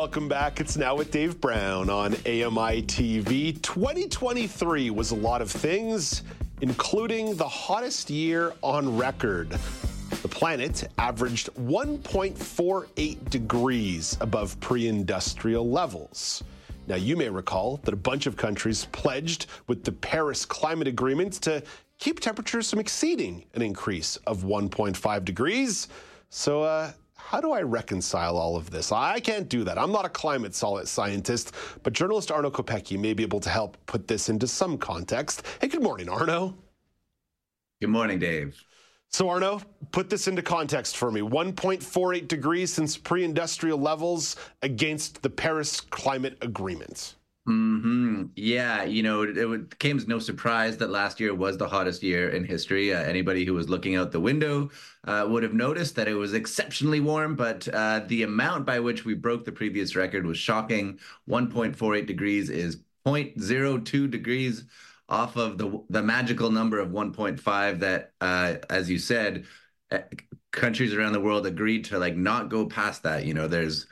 Welcome back. It's now with Dave Brown on AMI TV. 2023 was a lot of things, including the hottest year on record. The planet averaged 1.48 degrees above pre industrial levels. Now, you may recall that a bunch of countries pledged with the Paris Climate Agreement to keep temperatures from exceeding an increase of 1.5 degrees. So, uh, how do I reconcile all of this? I can't do that. I'm not a climate solid scientist, but journalist Arno Kopecky may be able to help put this into some context. Hey, good morning, Arno. Good morning, Dave. So, Arno, put this into context for me 1.48 degrees since pre industrial levels against the Paris Climate Agreement. Mm-hmm. Yeah, you know, it, it, came as no surprise that last year was the hottest year in history. Uh, anybody who was looking out the window uh, would have noticed that it was exceptionally warm, but uh, the amount by which we broke the previous record was shocking. 1.48 degrees is 0.02 degrees off of the the magical number of 1.5 that, uh, as you said, eh, countries around the world agreed to like not go past that. You know, there's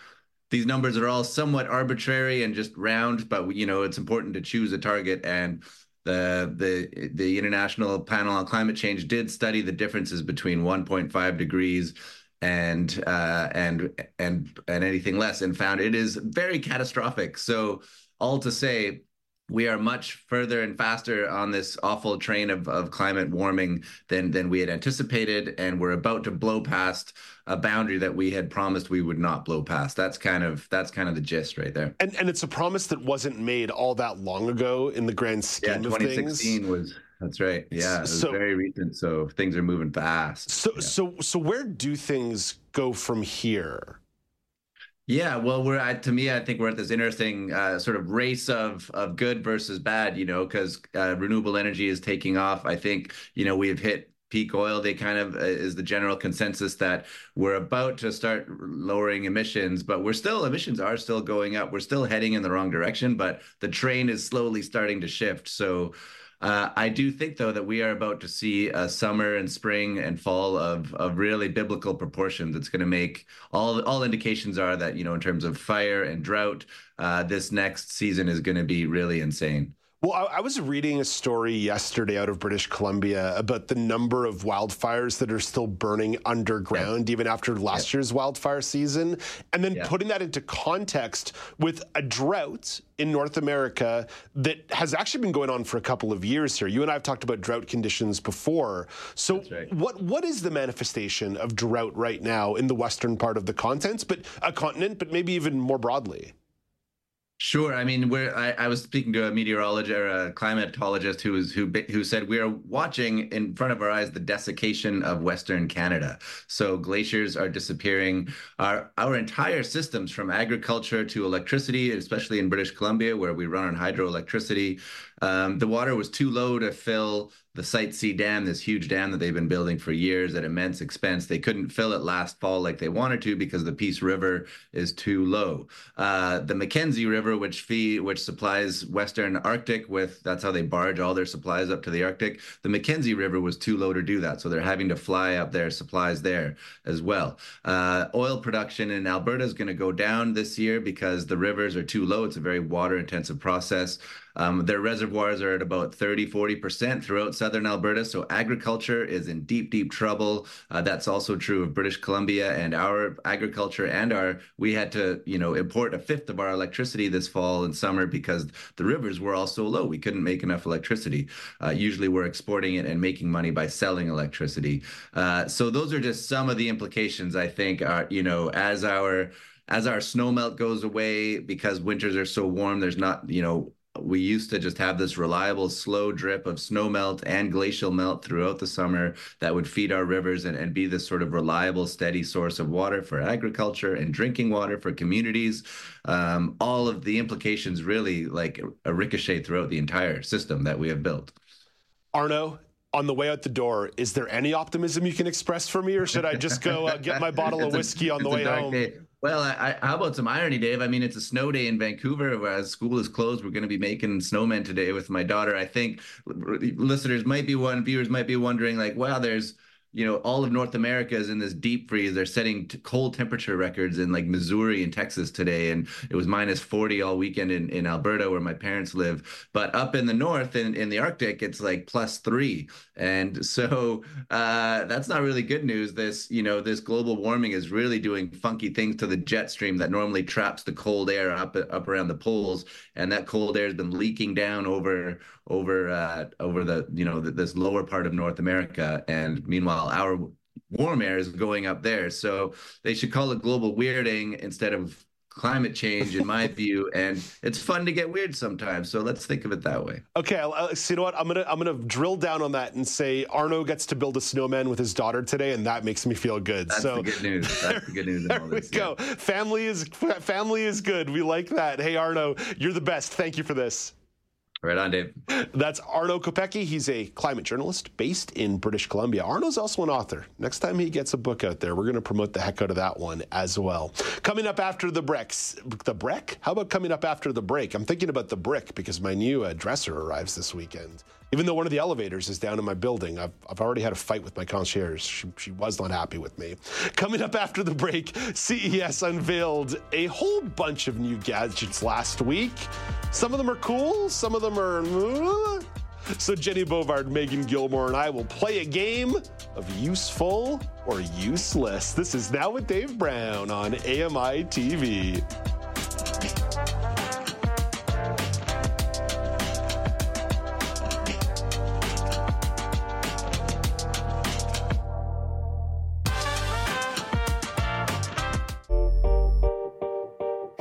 these numbers are all somewhat arbitrary and just round, but you know it's important to choose a target. And the the the International Panel on Climate Change did study the differences between 1.5 degrees and uh, and and and anything less, and found it is very catastrophic. So all to say, we are much further and faster on this awful train of, of climate warming than than we had anticipated and we're about to blow past a boundary that we had promised we would not blow past. That's kind of that's kind of the gist right there. And and it's a promise that wasn't made all that long ago in the grand scheme yeah, 2016 things. was that's right. Yeah it was so, very recent so things are moving fast. So yeah. so so where do things go from here yeah, well, we're at, to me, I think we're at this interesting uh, sort of race of of good versus bad, you know, because uh, renewable energy is taking off. I think, you know, we have hit peak oil. They kind of uh, is the general consensus that we're about to start lowering emissions, but we're still emissions are still going up. We're still heading in the wrong direction, but the train is slowly starting to shift. So uh, I do think, though, that we are about to see a summer and spring and fall of of really biblical proportions. It's going to make all all indications are that you know in terms of fire and drought, uh, this next season is going to be really insane. Well, I, I, was reading a story yesterday out of British Columbia about the number of wildfires that are still burning underground, yeah. even after last yeah. year's wildfire season. And then yeah. putting that into context with a drought in North America that has actually been going on for a couple of years here. You and I have talked about drought conditions before. So, right. what what is the manifestation of drought right now in the western part of the continent, but a continent, but maybe even more broadly? Sure. I mean, we're, I, I, was speaking to a meteorologist or a climatologist who was who who said we are watching in front of our eyes the desiccation of Western Canada. So glaciers are disappearing. Our our entire systems, from agriculture to electricity, especially in British Columbia, where we run on hydroelectricity, um, the water was too low to fill the Site C dam, this huge dam that they've been building for years at immense expense. They couldn't fill it last fall like they wanted to because the Peace River is too low. Uh, the Mackenzie River, which fee which supplies Western Arctic with that's how they barge all their supplies up to the Arctic. The Mackenzie River was too low to do that, so they're having to fly up their supplies there as well. Uh, oil production in Alberta is going to go down this year because the rivers are too low. It's a very water intensive process. Um, their reservoirs are at about 30, 40% throughout southern Alberta. So agriculture is in deep, deep trouble. Uh, that's also true of British Columbia and our agriculture and our, we had to, you know, import a fifth of our electricity this fall and summer because the rivers were all so low. We couldn't make enough electricity. Uh, usually we're exporting it and making money by selling electricity. Uh, so those are just some of the implications I think are, you know, as our, as our snowmelt goes away because winters are so warm, there's not, you know, we used to just have this reliable slow drip of snow melt and glacial melt throughout the summer that would feed our rivers and, and be this sort of reliable steady source of water for agriculture and drinking water for communities um, all of the implications really like a ricochet throughout the entire system that we have built arno on the way out the door, is there any optimism you can express for me, or should I just go uh, get my bottle of whiskey a, on the way home? Day. Well, I, I, how about some irony, Dave? I mean, it's a snow day in Vancouver. Whereas school is closed, we're going to be making snowmen today with my daughter. I think listeners might be one, viewers might be wondering, like, wow, there's you know, all of North America is in this deep freeze. They're setting cold temperature records in like Missouri and Texas today, and it was minus 40 all weekend in, in Alberta, where my parents live. But up in the north, in, in the Arctic, it's like plus three, and so uh, that's not really good news. This, you know, this global warming is really doing funky things to the jet stream that normally traps the cold air up up around the poles, and that cold air has been leaking down over over uh, over the you know the, this lower part of North America, and meanwhile our warm air is going up there. So they should call it global weirding instead of climate change, in my view. And it's fun to get weird sometimes. So let's think of it that way. Okay, so you know what? I'm gonna I'm gonna drill down on that and say Arno gets to build a snowman with his daughter today, and that makes me feel good. That's so the good news. That's the good news. there we go. Yeah. Family is family is good. We like that. Hey Arno, you're the best. Thank you for this. Right on, Dave. That's Arno Kopecky. He's a climate journalist based in British Columbia. Arno's also an author. Next time he gets a book out there, we're going to promote the heck out of that one as well. Coming up after the bricks, the brick? How about coming up after the break? I'm thinking about the brick because my new uh, dresser arrives this weekend. Even though one of the elevators is down in my building, I've, I've already had a fight with my concierge. She, she was not happy with me. Coming up after the break, CES unveiled a whole bunch of new gadgets last week. Some of them are cool, some of them are. Uh, so Jenny Bovard, Megan Gilmore, and I will play a game of useful or useless. This is now with Dave Brown on AMI TV.